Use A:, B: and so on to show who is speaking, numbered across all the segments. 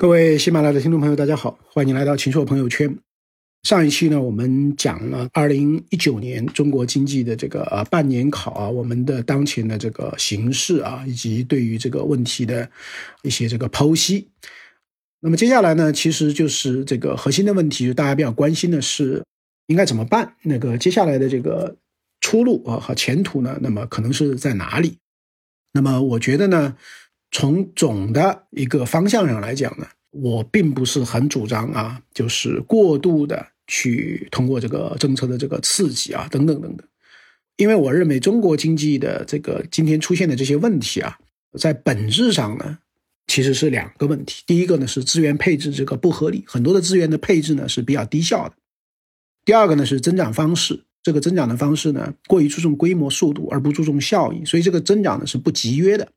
A: 各位喜马拉雅的听众朋友，大家好，欢迎来到秦朔朋友圈。上一期呢，我们讲了二零一九年中国经济的这个呃半年考啊，我们的当前的这个形势啊，以及对于这个问题的一些这个剖析。那么接下来呢，其实就是这个核心的问题，就大家比较关心的是应该怎么办？那个接下来的这个出路啊和前途呢，那么可能是在哪里？那么我觉得呢。从总的一个方向上来讲呢，我并不是很主张啊，就是过度的去通过这个政策的这个刺激啊，等等等等，因为我认为中国经济的这个今天出现的这些问题啊，在本质上呢，其实是两个问题。第一个呢是资源配置这个不合理，很多的资源的配置呢是比较低效的；第二个呢是增长方式，这个增长的方式呢过于注重规模速度而不注重效益，所以这个增长呢是不集约的。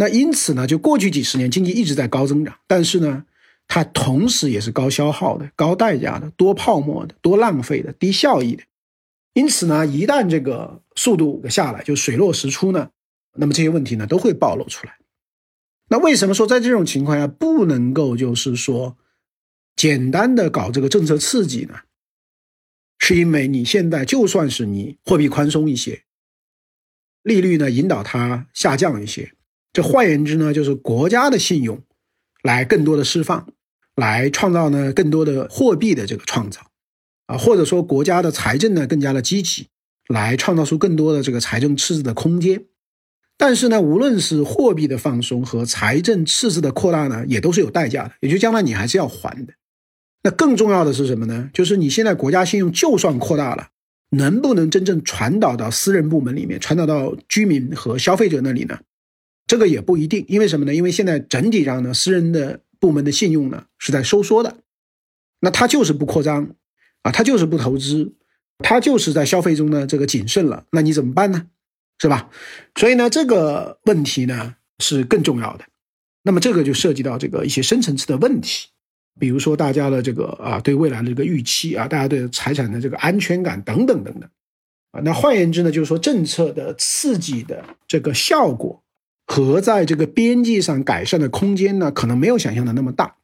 A: 那因此呢，就过去几十年经济一直在高增长，但是呢，它同时也是高消耗的、高代价的、多泡沫的、多浪费的、低效益的。因此呢，一旦这个速度下来，就水落石出呢，那么这些问题呢都会暴露出来。那为什么说在这种情况下不能够就是说简单的搞这个政策刺激呢？是因为你现在就算是你货币宽松一些，利率呢引导它下降一些。这换言之呢，就是国家的信用来更多的释放，来创造呢更多的货币的这个创造，啊，或者说国家的财政呢更加的积极，来创造出更多的这个财政赤字的空间。但是呢，无论是货币的放松和财政赤字的扩大呢，也都是有代价的，也就将来你还是要还的。那更重要的是什么呢？就是你现在国家信用就算扩大了，能不能真正传导到私人部门里面，传导到居民和消费者那里呢？这个也不一定，因为什么呢？因为现在整体上呢，私人的部门的信用呢是在收缩的，那他就是不扩张，啊，他就是不投资，他就是在消费中呢这个谨慎了，那你怎么办呢？是吧？所以呢，这个问题呢是更重要的。那么这个就涉及到这个一些深层次的问题，比如说大家的这个啊对未来的这个预期啊，大家对财产的这个安全感等等等等，啊，那换言之呢，就是说政策的刺激的这个效果。和在这个边际上改善的空间呢，可能没有想象的那么大，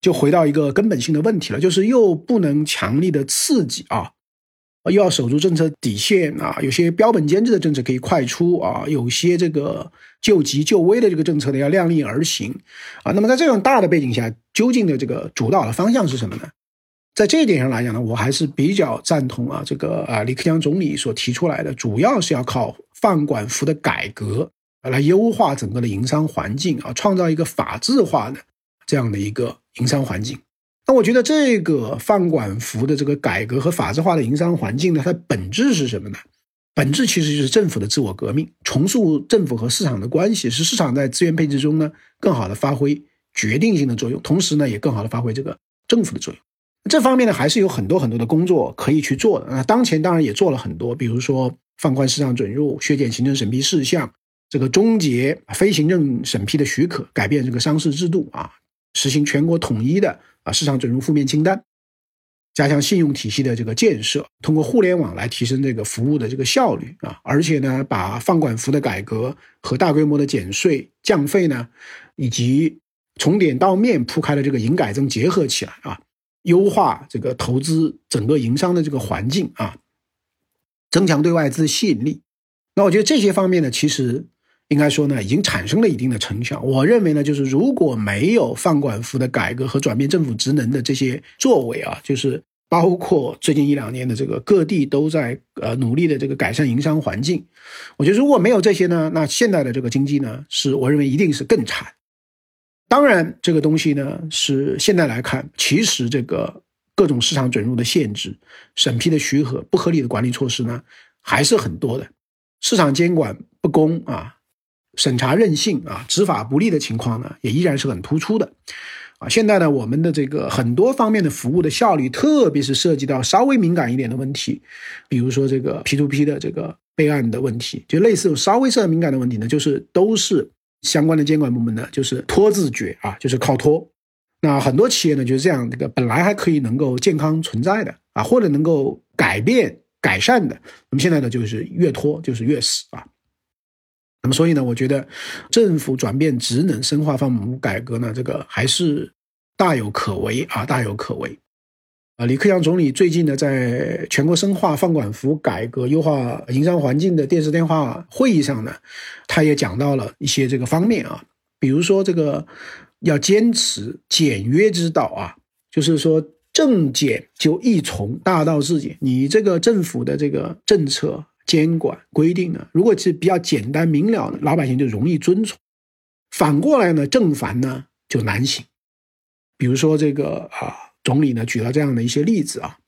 A: 就回到一个根本性的问题了，就是又不能强力的刺激啊，又要守住政策底线啊，有些标本兼治的政策可以快出啊，有些这个救急救危的这个政策呢要量力而行啊。那么在这种大的背景下，究竟的这个主导的方向是什么呢？在这一点上来讲呢，我还是比较赞同啊，这个啊李克强总理所提出来的，主要是要靠放管服的改革。来优化整个的营商环境啊，创造一个法治化的这样的一个营商环境。那我觉得这个放管服的这个改革和法治化的营商环境呢，它本质是什么呢？本质其实就是政府的自我革命，重塑政府和市场的关系，使市场在资源配置中呢更好的发挥决定性的作用，同时呢也更好的发挥这个政府的作用。这方面呢还是有很多很多的工作可以去做的。那当前当然也做了很多，比如说放宽市场准入、削减行政审批事项。这个终结非行政审批的许可，改变这个商事制度啊，实行全国统一的啊市场准入负面清单，加强信用体系的这个建设，通过互联网来提升这个服务的这个效率啊，而且呢，把放管服的改革和大规模的减税降费呢，以及从点到面铺开的这个营改增结合起来啊，优化这个投资整个营商的这个环境啊，增强对外资吸引力。那我觉得这些方面呢，其实。应该说呢，已经产生了一定的成效。我认为呢，就是如果没有放管服的改革和转变政府职能的这些作为啊，就是包括最近一两年的这个各地都在呃努力的这个改善营商环境，我觉得如果没有这些呢，那现在的这个经济呢，是我认为一定是更惨。当然，这个东西呢，是现在来看，其实这个各种市场准入的限制、审批的许可、不合理的管理措施呢，还是很多的，市场监管不公啊。审查任性啊，执法不力的情况呢，也依然是很突出的，啊，现在呢，我们的这个很多方面的服务的效率，特别是涉及到稍微敏感一点的问题，比如说这个 P to P 的这个备案的问题，就类似稍微涉及敏感的问题呢，就是都是相关的监管部门呢，就是拖字诀啊，就是靠拖。那很多企业呢就是这样，这个本来还可以能够健康存在的啊，或者能够改变改善的，那么现在呢就是越拖就是越死啊。那么，所以呢，我觉得政府转变职能、深化放管改革呢，这个还是大有可为啊，大有可为。啊，李克强总理最近呢，在全国深化放管服改革、优化营商环境的电视电话会议上呢，他也讲到了一些这个方面啊，比如说这个要坚持简约之道啊，就是说政简就易从，大道至简。你这个政府的这个政策监管规定呢，如果是比较简单明了的，老百姓就容易遵从；反过来呢，正反呢就难行。比如说这个啊。总理呢举了这样的一些例子啊，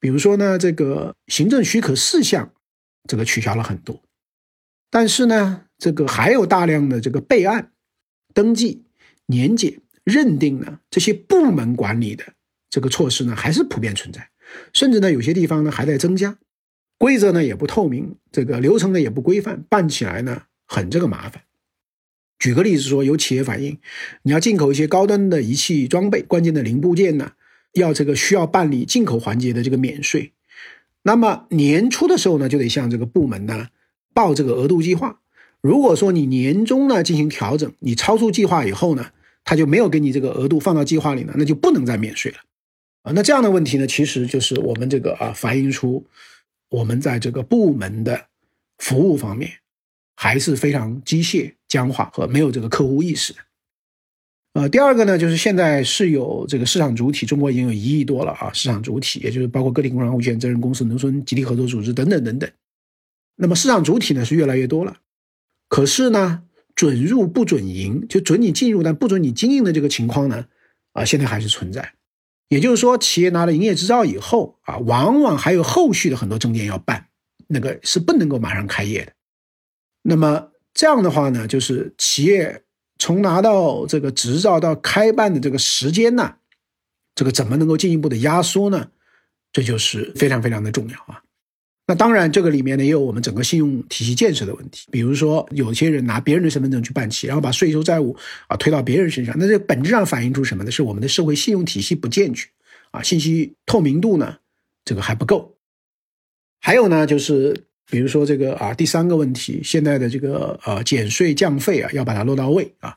A: 比如说呢，这个行政许可事项，这个取消了很多，但是呢，这个还有大量的这个备案、登记、年检、认定呢这些部门管理的这个措施呢还是普遍存在，甚至呢有些地方呢还在增加，规则呢也不透明，这个流程呢也不规范，办起来呢很这个麻烦。举个例子说，有企业反映，你要进口一些高端的仪器装备、关键的零部件呢。要这个需要办理进口环节的这个免税，那么年初的时候呢，就得向这个部门呢报这个额度计划。如果说你年终呢进行调整，你超出计划以后呢，他就没有给你这个额度放到计划里呢，那就不能再免税了啊。那这样的问题呢，其实就是我们这个啊反映出我们在这个部门的服务方面还是非常机械、僵化和没有这个客户意识的。呃，第二个呢，就是现在是有这个市场主体，中国已经有一亿多了啊，市场主体，也就是包括个体工商户、有限责任公司、农村集体合作组织等等等等。那么市场主体呢是越来越多了，可是呢，准入不准营，就准你进入但不准你经营的这个情况呢，啊，现在还是存在。也就是说，企业拿了营业执照以后啊，往往还有后续的很多证件要办，那个是不能够马上开业的。那么这样的话呢，就是企业。从拿到这个执照到开办的这个时间呢，这个怎么能够进一步的压缩呢？这就是非常非常的重要啊。那当然，这个里面呢也有我们整个信用体系建设的问题。比如说，有些人拿别人的身份证去办企，然后把税收债务啊推到别人身上，那这本质上反映出什么呢？是我们的社会信用体系不健全啊，信息透明度呢这个还不够。还有呢就是。比如说这个啊，第三个问题，现在的这个呃减税降费啊，要把它落到位啊。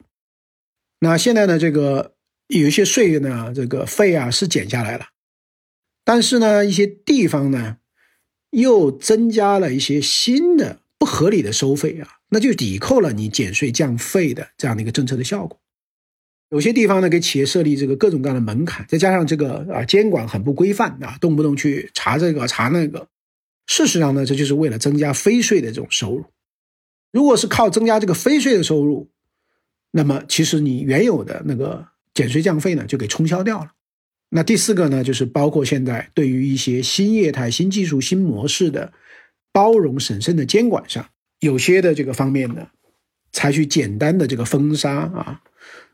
A: 那现在呢，这个有一些税呢，这个费啊是减下来了，但是呢，一些地方呢又增加了一些新的不合理的收费啊，那就抵扣了你减税降费的这样的一个政策的效果。有些地方呢，给企业设立这个各种各样的门槛，再加上这个啊监管很不规范啊，动不动去查这个查那个。事实上呢，这就是为了增加非税的这种收入。如果是靠增加这个非税的收入，那么其实你原有的那个减税降费呢，就给冲销掉了。那第四个呢，就是包括现在对于一些新业态、新技术、新模式的包容审慎的监管上，有些的这个方面呢，采取简单的这个封杀啊、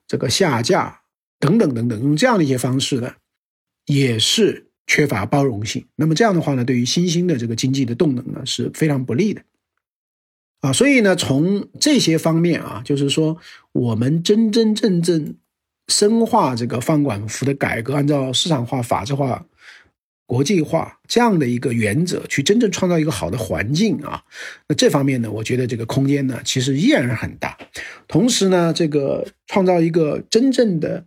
A: 这个下架等等等等，用这样的一些方式呢，也是。缺乏包容性，那么这样的话呢，对于新兴的这个经济的动能呢是非常不利的，啊，所以呢，从这些方面啊，就是说，我们真真正正深化这个放管服的改革，按照市场化、法治化、国际化这样的一个原则，去真正创造一个好的环境啊，那这方面呢，我觉得这个空间呢，其实依然是很大。同时呢，这个创造一个真正的。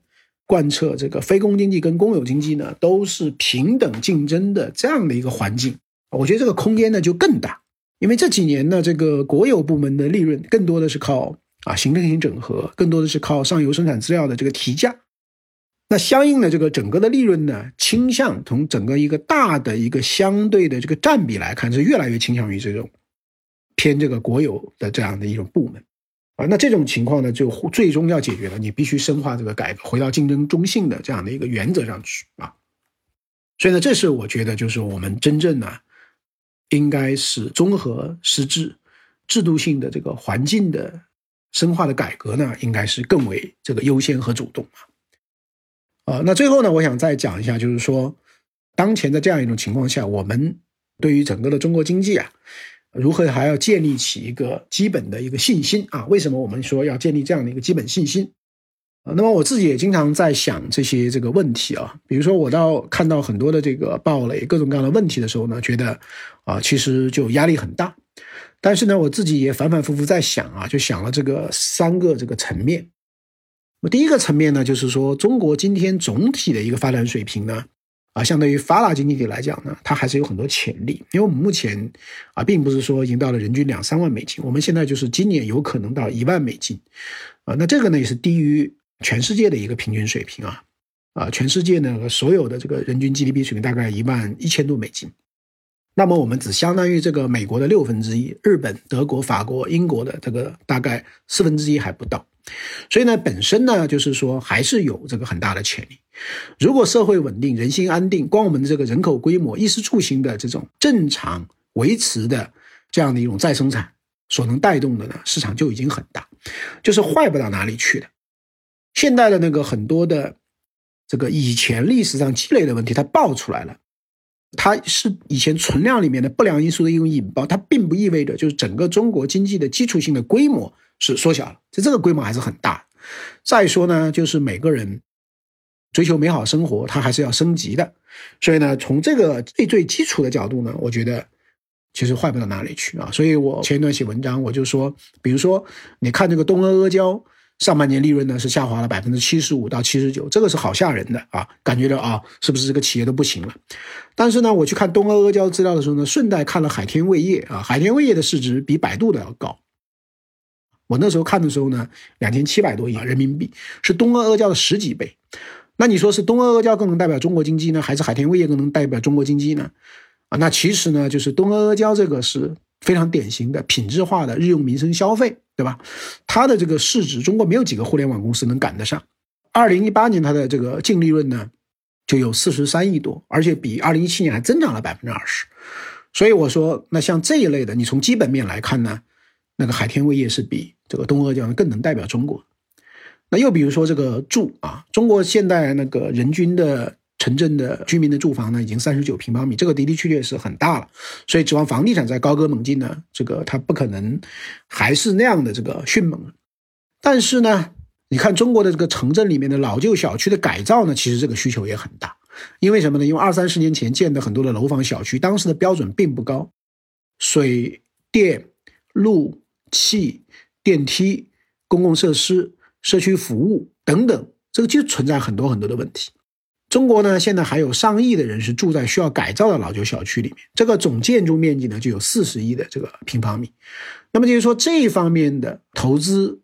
A: 贯彻这个非公经济跟公有经济呢，都是平等竞争的这样的一个环境，我觉得这个空间呢就更大。因为这几年呢，这个国有部门的利润更多的是靠啊行政性整合，更多的是靠上游生产资料的这个提价。那相应的这个整个的利润呢，倾向从整个一个大的一个相对的这个占比来看，是越来越倾向于这种偏这个国有的这样的一种部门。啊，那这种情况呢，就最终要解决了，你必须深化这个改革，回到竞争中性的这样的一个原则上去啊。所以呢，这是我觉得，就是我们真正呢，应该是综合实质、制度性的这个环境的深化的改革呢，应该是更为这个优先和主动啊。啊，那最后呢，我想再讲一下，就是说，当前的这样一种情况下，我们对于整个的中国经济啊。如何还要建立起一个基本的一个信心啊？为什么我们说要建立这样的一个基本信心啊？那么我自己也经常在想这些这个问题啊。比如说，我到看到很多的这个暴雷、各种各样的问题的时候呢，觉得啊，其实就压力很大。但是呢，我自己也反反复复在想啊，就想了这个三个这个层面。那第一个层面呢，就是说中国今天总体的一个发展水平呢，啊，相对于发达经济体来讲呢，它还是有很多潜力。因为我们目前啊，并不是说已经到了人均两三万美金，我们现在就是今年有可能到一万美金，啊，那这个呢也是低于全世界的一个平均水平啊，啊，全世界呢所有的这个人均 GDP 水平大概一万一千多美金。那么我们只相当于这个美国的六分之一，日本、德国、法国、英国的这个大概四分之一还不到，所以呢，本身呢就是说还是有这个很大的潜力。如果社会稳定、人心安定，光我们这个人口规模、衣食住行的这种正常维持的这样的一种再生产所能带动的呢，市场就已经很大，就是坏不到哪里去的。现在的那个很多的这个以前历史上积累的问题，它爆出来了。它是以前存量里面的不良因素的一种引爆，它并不意味着就是整个中国经济的基础性的规模是缩小了，就这个规模还是很大。再说呢，就是每个人追求美好生活，它还是要升级的。所以呢，从这个最最基础的角度呢，我觉得其实坏不到哪里去啊。所以我前一段写文章，我就说，比如说你看这个东阿阿胶。上半年利润呢是下滑了百分之七十五到七十九，这个是好吓人的啊！感觉到啊，是不是这个企业都不行了？但是呢，我去看东阿阿胶资料的时候呢，顺带看了海天味业啊，海天味业的市值比百度的要高。我那时候看的时候呢，两千七百多亿人民币，是东阿阿胶的十几倍。那你说是东阿阿胶更能代表中国经济呢，还是海天味业更能代表中国经济呢？啊，那其实呢，就是东阿阿胶这个是非常典型的品质化的日用民生消费。对吧？它的这个市值，中国没有几个互联网公司能赶得上。二零一八年它的这个净利润呢，就有四十三亿多，而且比二零一七年还增长了百分之二十。所以我说，那像这一类的，你从基本面来看呢，那个海天味业是比这个东阿胶更能代表中国。那又比如说这个住啊，中国现在那个人均的。城镇的居民的住房呢，已经三十九平方米，这个的的确确是很大了。所以指望房地产在高歌猛进呢，这个它不可能还是那样的这个迅猛。但是呢，你看中国的这个城镇里面的老旧小区的改造呢，其实这个需求也很大。因为什么呢？因为二三十年前建的很多的楼房小区，当时的标准并不高，水电路气、电梯、公共设施、社区服务等等，这个就存在很多很多的问题。中国呢，现在还有上亿的人是住在需要改造的老旧小区里面，这个总建筑面积呢就有四十亿的这个平方米，那么就是说这一方面的投资，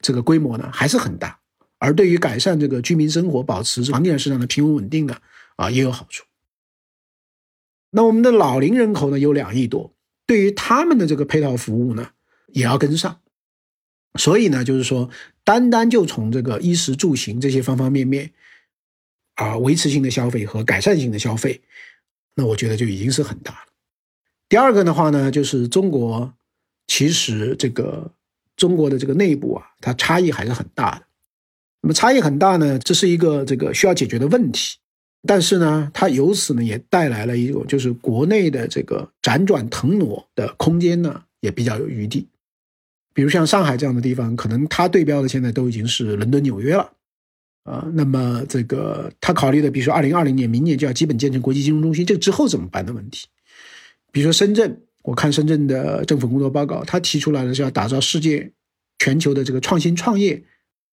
A: 这个规模呢还是很大，而对于改善这个居民生活、保持房地产市场的平稳稳定呢，啊也有好处。那我们的老龄人口呢有两亿多，对于他们的这个配套服务呢也要跟上，所以呢就是说，单单就从这个衣食住行这些方方面面。啊，维持性的消费和改善性的消费，那我觉得就已经是很大了。第二个的话呢，就是中国其实这个中国的这个内部啊，它差异还是很大的。那么差异很大呢，这是一个这个需要解决的问题。但是呢，它由此呢也带来了一种就是国内的这个辗转腾挪的空间呢也比较有余地。比如像上海这样的地方，可能它对标的现在都已经是伦敦、纽约了。啊，那么这个他考虑的，比如说二零二零年，明年就要基本建成国际金融中心，这之后怎么办的问题？比如说深圳，我看深圳的政府工作报告，他提出来的是要打造世界全球的这个创新创业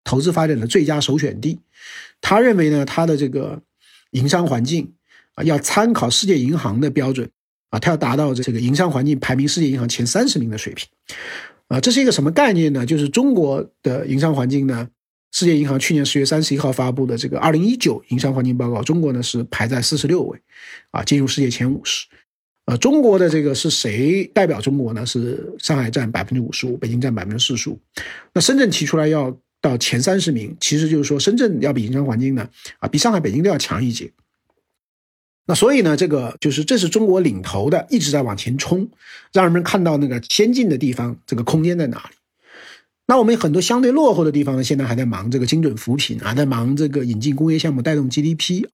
A: 投资发展的最佳首选地。他认为呢，他的这个营商环境啊，要参考世界银行的标准啊，他要达到这个营商环境排名世界银行前三十名的水平啊，这是一个什么概念呢？就是中国的营商环境呢？世界银行去年十月三十一号发布的这个二零一九营商环境报告，中国呢是排在四十六位，啊，进入世界前五十。呃，中国的这个是谁代表中国呢？是上海占百分之五十五，北京占百分之四十五。那深圳提出来要到前三十名，其实就是说深圳要比营商环境呢，啊，比上海、北京都要强一截。那所以呢，这个就是这是中国领头的，一直在往前冲，让人们看到那个先进的地方，这个空间在哪里。那我们很多相对落后的地方呢，现在还在忙这个精准扶贫啊，在忙这个引进工业项目带动 GDP。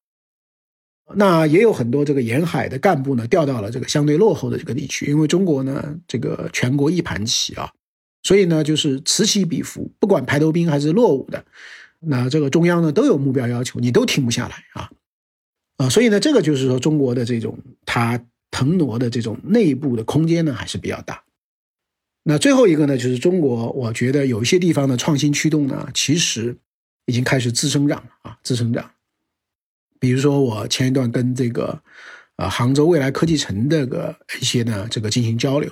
A: 那也有很多这个沿海的干部呢，调到了这个相对落后的这个地区，因为中国呢，这个全国一盘棋啊，所以呢，就是此起彼伏，不管排头兵还是落伍的，那这个中央呢都有目标要求，你都停不下来啊啊，所以呢，这个就是说中国的这种它腾挪的这种内部的空间呢还是比较大。那最后一个呢，就是中国，我觉得有一些地方的创新驱动呢，其实已经开始自生长了啊，自生长。比如说，我前一段跟这个啊杭州未来科技城这个一些呢这个进行交流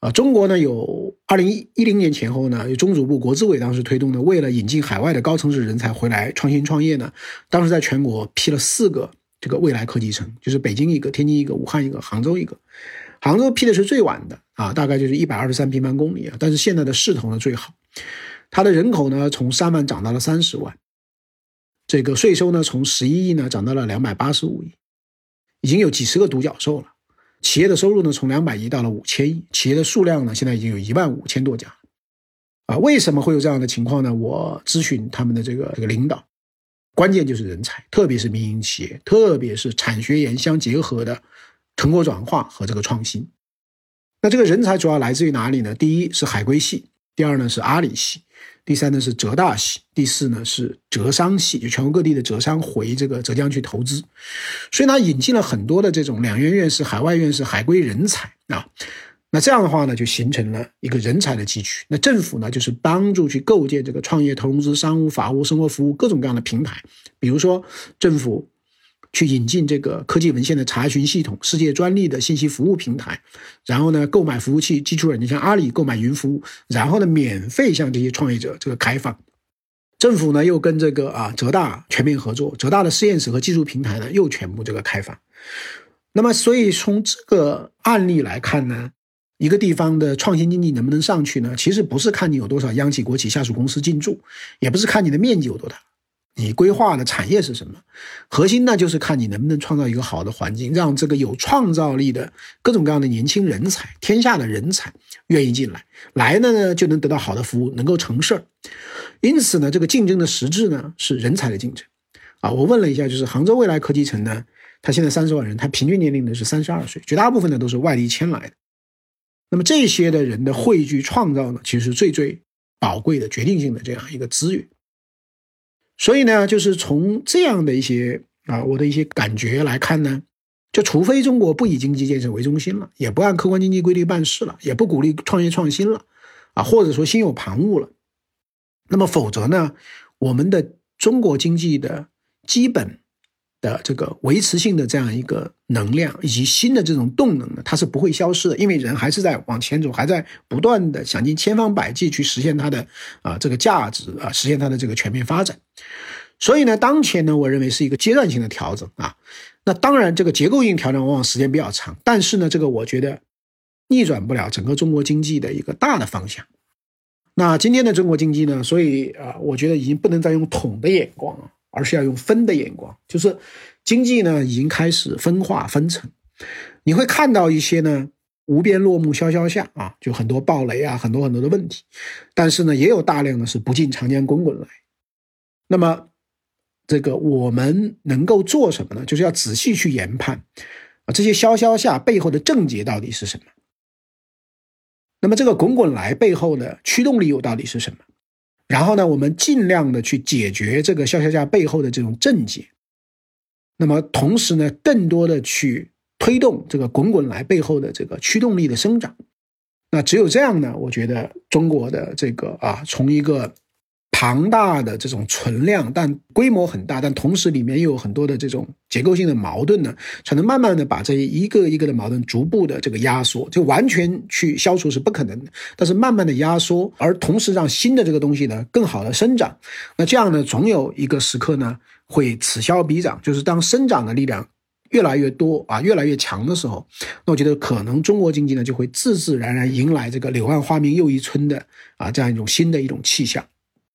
A: 啊，中国呢有二零一零年前后呢，有中组部国资委当时推动的，为了引进海外的高层次人才回来创新创业呢，当时在全国批了四个这个未来科技城，就是北京一个、天津一个、武汉一个、杭州一个。杭州批的是最晚的啊，大概就是一百二十三平方公里啊，但是现在的势头呢最好，它的人口呢从三万涨到了三十万，这个税收呢从十一亿呢涨到了两百八十五亿，已经有几十个独角兽了，企业的收入呢从两百亿到了五千亿，企业的数量呢现在已经有一万五千多家，啊，为什么会有这样的情况呢？我咨询他们的这个这个领导，关键就是人才，特别是民营企业，特别是产学研相结合的。成果转化和这个创新，那这个人才主要来自于哪里呢？第一是海归系，第二呢是阿里系，第三呢是浙大系，第四呢是浙商系，就全国各地的浙商回这个浙江去投资，所以呢引进了很多的这种两院院士、海外院士、海归人才啊。那这样的话呢，就形成了一个人才的集群。那政府呢，就是帮助去构建这个创业投融资、商务、法务、生活服务各种各样的平台，比如说政府。去引进这个科技文献的查询系统、世界专利的信息服务平台，然后呢，购买服务器基础软件，像阿里购买云服务，然后呢，免费向这些创业者这个开放。政府呢，又跟这个啊浙大全面合作，浙大的实验室和技术平台呢，又全部这个开放。那么，所以从这个案例来看呢，一个地方的创新经济能不能上去呢？其实不是看你有多少央企、国企、下属公司进驻，也不是看你的面积有多大。你规划的产业是什么？核心呢，就是看你能不能创造一个好的环境，让这个有创造力的各种各样的年轻人才、天下的人才愿意进来，来了呢就能得到好的服务，能够成事儿。因此呢，这个竞争的实质呢是人才的竞争。啊，我问了一下，就是杭州未来科技城呢，它现在三十万人，它平均年龄呢是三十二岁，绝大部分呢都是外地迁来的。那么这些的人的汇聚创造呢，其实是最最宝贵的、决定性的这样一个资源。所以呢，就是从这样的一些啊，我的一些感觉来看呢，就除非中国不以经济建设为中心了，也不按客观经济规律办事了，也不鼓励创业创新了，啊，或者说心有旁骛了，那么否则呢，我们的中国经济的基本。的这个维持性的这样一个能量以及新的这种动能呢，它是不会消失的，因为人还是在往前走，还在不断的想尽千方百计去实现它的啊这个价值啊，实现它的这个全面发展。所以呢，当前呢，我认为是一个阶段性的调整啊。那当然，这个结构性调整往往时间比较长，但是呢，这个我觉得逆转不了整个中国经济的一个大的方向。那今天的中国经济呢，所以啊，我觉得已经不能再用统的眼光了。而是要用分的眼光，就是经济呢已经开始分化分层，你会看到一些呢无边落木萧萧下啊，就很多暴雷啊，很多很多的问题，但是呢也有大量的是不进长江滚滚来。那么这个我们能够做什么呢？就是要仔细去研判啊这些萧萧下背后的症结到底是什么？那么这个滚滚来背后的驱动力又到底是什么？然后呢，我们尽量的去解决这个消消价背后的这种症结，那么同时呢，更多的去推动这个滚滚来背后的这个驱动力的生长。那只有这样呢，我觉得中国的这个啊，从一个。庞大的这种存量，但规模很大，但同时里面又有很多的这种结构性的矛盾呢，才能慢慢的把这一个一个的矛盾逐步的这个压缩，就完全去消除是不可能的，但是慢慢的压缩，而同时让新的这个东西呢更好的生长，那这样呢，总有一个时刻呢会此消彼长，就是当生长的力量越来越多啊，越来越强的时候，那我觉得可能中国经济呢就会自自然然迎来这个柳暗花明又一村的啊这样一种新的一种气象。